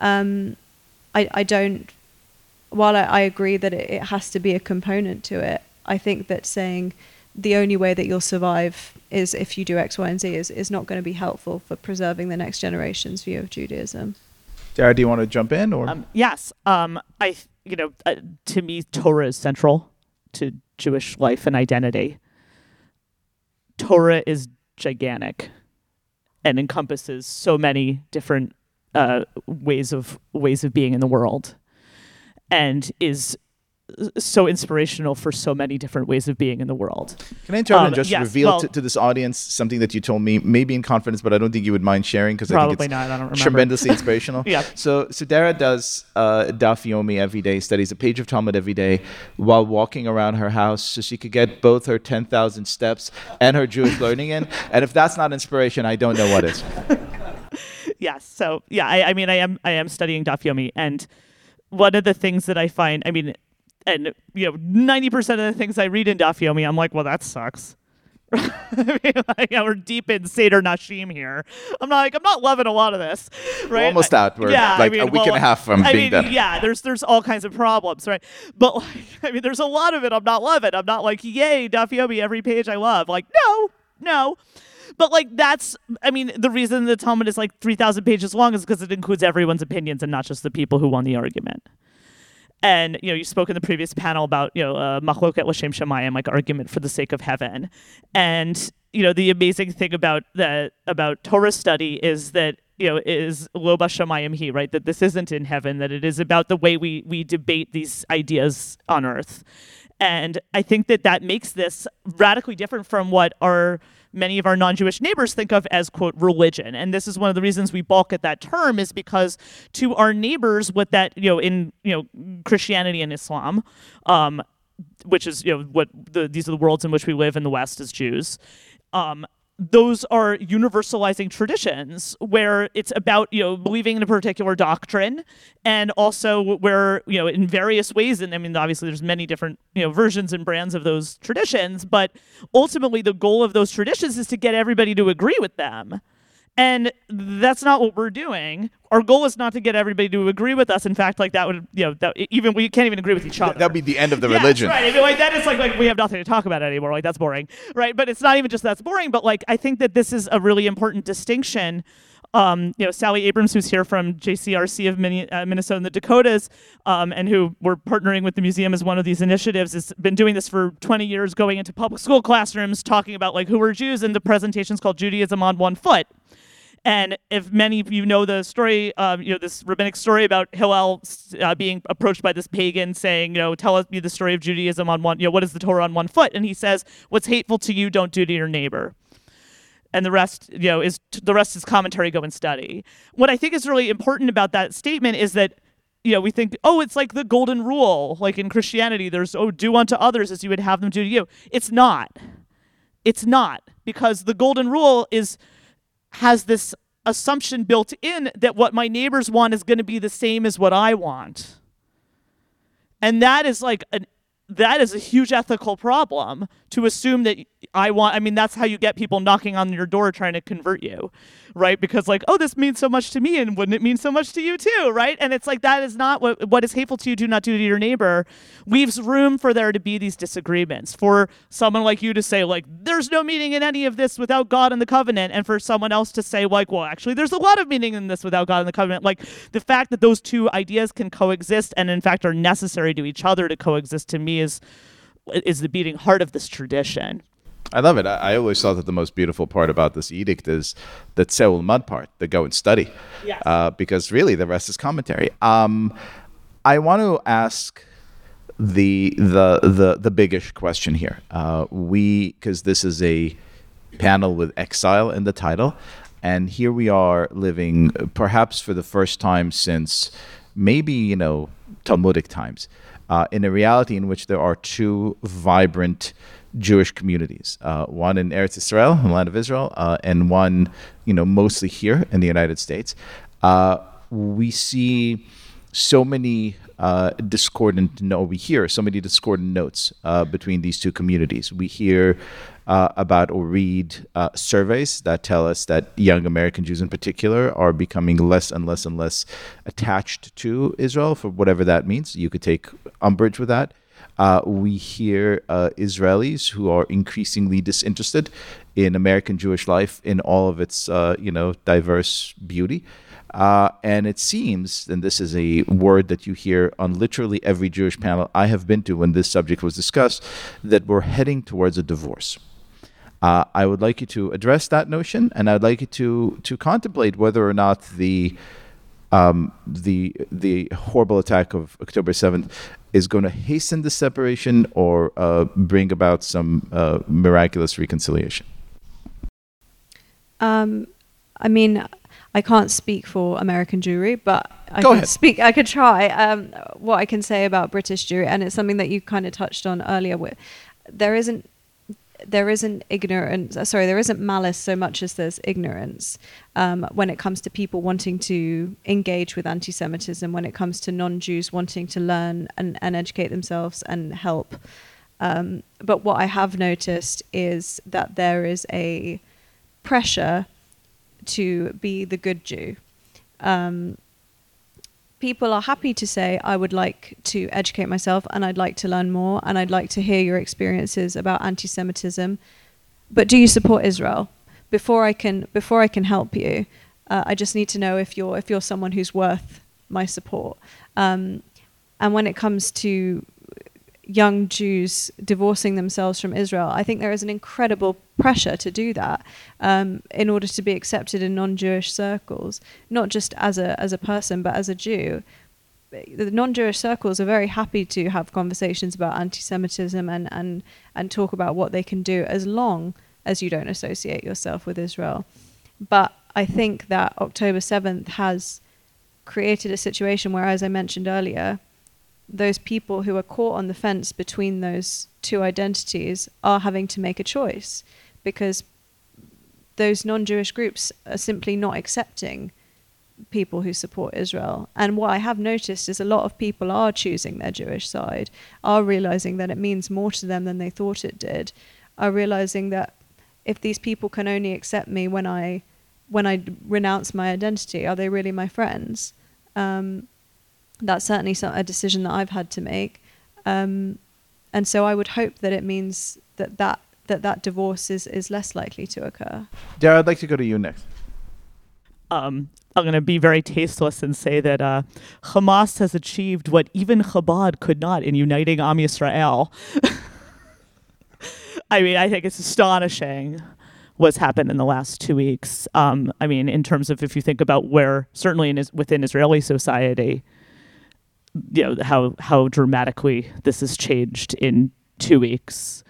Um, I, I don't, while I, I agree that it, it has to be a component to it, I think that saying, the only way that you'll survive is if you do X, Y, and Z is, is not going to be helpful for preserving the next generation's view of Judaism. Dara, do you want to jump in or? Um, yes. Um, I, you know, uh, to me, Torah is central to Jewish life and identity. Torah is gigantic and encompasses so many different uh, ways of ways of being in the world, and is so inspirational for so many different ways of being in the world. Can I interrupt um, and just yes, reveal well, to, to, this audience something that you told me, maybe in confidence, but I don't think you would mind sharing because I think it's not. I don't tremendously inspirational. yeah. So, so Dara does uh, daf yomi every day, studies a page of Talmud every day while walking around her house, so she could get both her ten thousand steps and her Jewish learning in. And if that's not inspiration, I don't know what is. Yes. So yeah, I, I mean, I am I am studying daf yomi and one of the things that I find, I mean, and you know, ninety percent of the things I read in Daf Yomi, I'm like, well, that sucks. I mean, like, we're deep in Seder Nashim here. I'm not like I'm not loving a lot of this. Right? We're almost out. We're yeah, like I mean, a week well, and a half from I being mean, done. Yeah, there's there's all kinds of problems, right? But like, I mean, there's a lot of it I'm not loving. I'm not like, yay, Daf Yomi, every page I love. Like, no, no. But like that's, I mean, the reason the Talmud is like three thousand pages long is because it includes everyone's opinions and not just the people who won the argument. And you know, you spoke in the previous panel about you know uh, machloket l'shem shemayim, like argument for the sake of heaven. And you know, the amazing thing about that about Torah study is that you know is lo bashamayim he right that this isn't in heaven that it is about the way we we debate these ideas on earth and i think that that makes this radically different from what our many of our non-Jewish neighbors think of as quote religion. And this is one of the reasons we balk at that term is because to our neighbors, what that you know in you know Christianity and Islam, um, which is you know what the, these are the worlds in which we live in the West as Jews. Um, those are universalizing traditions where it's about you know believing in a particular doctrine and also where you know in various ways and i mean obviously there's many different you know versions and brands of those traditions but ultimately the goal of those traditions is to get everybody to agree with them and that's not what we're doing. Our goal is not to get everybody to agree with us. In fact, like that would, you know, that, even we can't even agree with each other. That'd be the end of the yeah, religion. Right. I mean, like that is like like we have nothing to talk about anymore. Like that's boring, right? But it's not even just that's boring. But like I think that this is a really important distinction. Um, you know, Sally Abrams, who's here from JCRC of uh, Minnesota and the Dakotas, um, and who we're partnering with the museum as one of these initiatives, has been doing this for 20 years, going into public school classrooms, talking about like who are Jews, and the presentation's called Judaism on One Foot. And if many of you know the story, um, you know this rabbinic story about Hillel uh, being approached by this pagan, saying, you know, tell us me the story of Judaism on one, you know, what is the Torah on one foot? And he says, what's hateful to you, don't do to your neighbor. And the rest, you know, is the rest is commentary. Go and study. What I think is really important about that statement is that you know, we think, oh, it's like the golden rule. Like in Christianity, there's, oh, do unto others as you would have them do to you. It's not. It's not. Because the golden rule is has this assumption built in that what my neighbors want is going to be the same as what I want. And that is like an that is a huge ethical problem to assume that I want, I mean, that's how you get people knocking on your door trying to convert you, right? Because, like, oh, this means so much to me, and wouldn't it mean so much to you too, right? And it's like, that is not what, what is hateful to you, do not do to your neighbor, leaves room for there to be these disagreements. For someone like you to say, like, there's no meaning in any of this without God and the covenant, and for someone else to say, like, well, actually, there's a lot of meaning in this without God and the covenant. Like, the fact that those two ideas can coexist and, in fact, are necessary to each other to coexist to me is is the beating heart of this tradition. I love it. I, I, always thought that the most beautiful part about this edict is the Tseul Mud part, the go and study, yes. uh, because really the rest is commentary. Um, I want to ask the the the the biggish question here. Uh, we because this is a panel with exile in the title, and here we are living perhaps for the first time since maybe you know Talmudic times uh, in a reality in which there are two vibrant Jewish communities, uh, one in Eretz Israel, the land of Israel, uh, and one, you know, mostly here in the United States. Uh, we see so many uh, discordant, no, we hear so many discordant notes uh, between these two communities. We hear uh, about or read surveys that tell us that young American Jews in particular are becoming less and less and less attached to Israel for whatever that means. You could take umbrage with that. Uh, we hear uh, Israelis who are increasingly disinterested in American Jewish life in all of its, uh, you know, diverse beauty. Uh, and it seems, and this is a word that you hear on literally every Jewish panel I have been to when this subject was discussed, that we're heading towards a divorce. Uh, I would like you to address that notion, and I'd like you to to contemplate whether or not the um, the the horrible attack of October seventh is going to hasten the separation or uh, bring about some uh, miraculous reconciliation. Um, I mean, I can't speak for American Jewry, but I Go can ahead. speak. I could try. Um, what I can say about British Jewry, and it's something that you kind of touched on earlier. With there isn't there isn't ignorance uh, sorry there isn't malice so much as there's ignorance um, when it comes to people wanting to engage with anti-semitism when it comes to non-jews wanting to learn and, and educate themselves and help. Um, but what i have noticed is that there is a pressure to be the good jew. Um, people are happy to say, I would like to educate myself and I'd like to learn more and I'd like to hear your experiences about anti Semitism. But do you support Israel? Before I can, before I can help you, uh, I just need to know if you're, if you're someone who's worth my support. Um, and when it comes to young Jews divorcing themselves from Israel, I think there is an incredible pressure to do that um, in order to be accepted in non-Jewish circles, not just as a as a person, but as a Jew. The non-Jewish circles are very happy to have conversations about anti-Semitism and, and, and talk about what they can do as long as you don't associate yourself with Israel. But I think that October 7th has created a situation where, as I mentioned earlier, those people who are caught on the fence between those two identities are having to make a choice because those non Jewish groups are simply not accepting people who support Israel. And what I have noticed is a lot of people are choosing their Jewish side, are realizing that it means more to them than they thought it did, are realizing that if these people can only accept me when I when I renounce my identity, are they really my friends? Um, that's certainly some, a decision that I've had to make. Um, and so I would hope that it means that that, that, that divorce is, is less likely to occur. Dara, I'd like to go to you next. Um, I'm going to be very tasteless and say that uh, Hamas has achieved what even Chabad could not in uniting Am Yisrael. I mean, I think it's astonishing what's happened in the last two weeks. Um, I mean, in terms of if you think about where, certainly in, within Israeli society, you know how how dramatically this has changed in two weeks.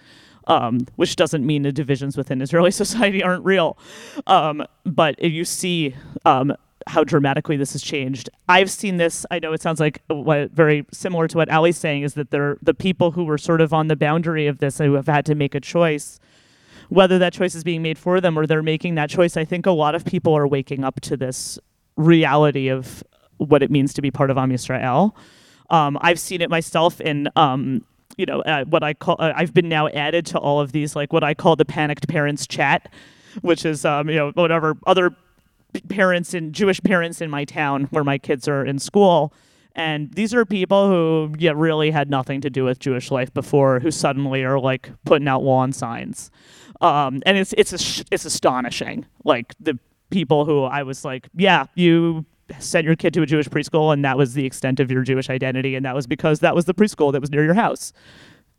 Um, which doesn't mean the divisions within Israeli society aren't real. Um, but you see um, how dramatically this has changed, I've seen this. I know it sounds like what, very similar to what Ally's saying is that they're the people who were sort of on the boundary of this who have had to make a choice. Whether that choice is being made for them or they're making that choice, I think a lot of people are waking up to this reality of what it means to be part of Am Yisrael. Um, I've seen it myself in um, you know, uh, what I call, uh, I've been now added to all of these, like what I call the panicked parents chat, which is, um, you know, whatever other parents and Jewish parents in my town where my kids are in school. And these are people who yeah, really had nothing to do with Jewish life before, who suddenly are like putting out lawn signs, um, and it's it's it's astonishing. Like the people who I was like, yeah, you sent your kid to a Jewish preschool, and that was the extent of your Jewish identity, and that was because that was the preschool that was near your house.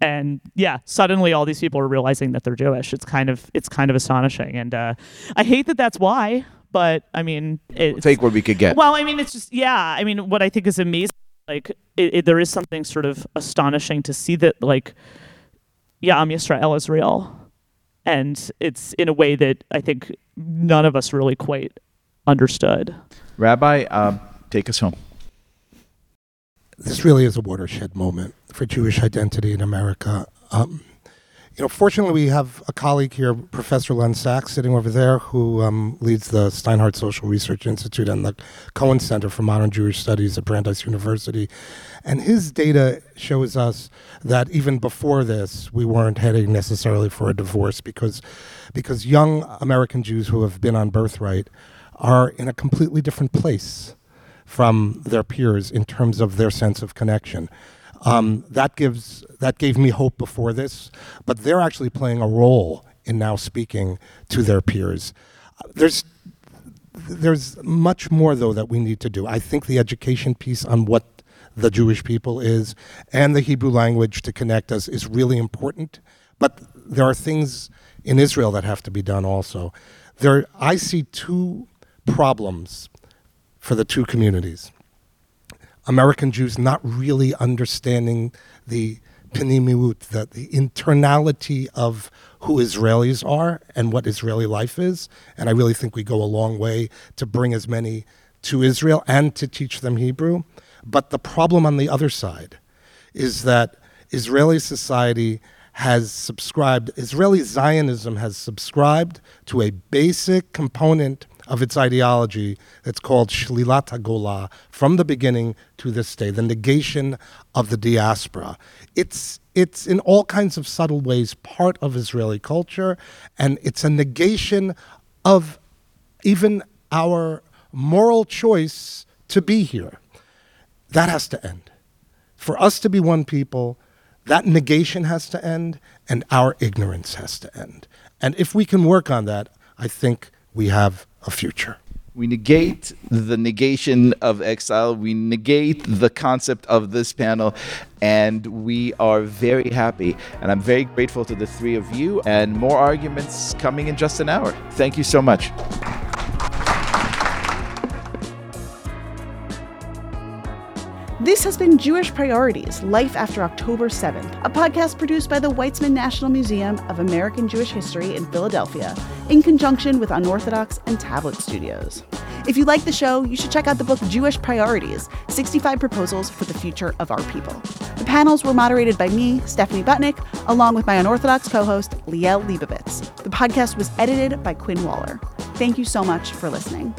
And yeah, suddenly all these people are realizing that they're Jewish. It's kind of it's kind of astonishing, and uh, I hate that that's why. But I mean, we'll take what we could get. Well, I mean, it's just yeah. I mean, what I think is amazing, like it, it, there is something sort of astonishing to see that, like, yeah, Am Yisrael is real, and it's in a way that I think none of us really quite understood. Rabbi, uh, take us home. This really is a watershed moment for Jewish identity in America. Um, you know, fortunately, we have a colleague here, Professor Len Saxe, sitting over there, who um, leads the Steinhardt Social Research Institute and the Cohen Center for Modern Jewish Studies at Brandeis University. And his data shows us that even before this, we weren't heading necessarily for a divorce because, because young American Jews who have been on birthright are in a completely different place from their peers in terms of their sense of connection. Um, that gives that gave me hope before this, but they're actually playing a role in now speaking to their peers. There's there's much more though that we need to do. I think the education piece on what the Jewish people is and the Hebrew language to connect us is really important. But there are things in Israel that have to be done also. There, I see two problems for the two communities. American Jews not really understanding the pnimiut, the, the internality of who Israelis are and what Israeli life is. And I really think we go a long way to bring as many to Israel and to teach them Hebrew. But the problem on the other side is that Israeli society has subscribed, Israeli Zionism has subscribed to a basic component of its ideology that's called Shlilat HaGola from the beginning to this day, the negation of the diaspora. It's, it's in all kinds of subtle ways part of Israeli culture, and it's a negation of even our moral choice to be here. That has to end. For us to be one people, that negation has to end, and our ignorance has to end. And if we can work on that, I think we have a future. We negate the negation of exile. We negate the concept of this panel. And we are very happy. And I'm very grateful to the three of you. And more arguments coming in just an hour. Thank you so much. This has been Jewish Priorities Life After October 7th, a podcast produced by the Weitzman National Museum of American Jewish History in Philadelphia in conjunction with Unorthodox and Tablet Studios. If you like the show, you should check out the book Jewish Priorities 65 Proposals for the Future of Our People. The panels were moderated by me, Stephanie Butnick, along with my unorthodox co host, Liel Leibovitz. The podcast was edited by Quinn Waller. Thank you so much for listening.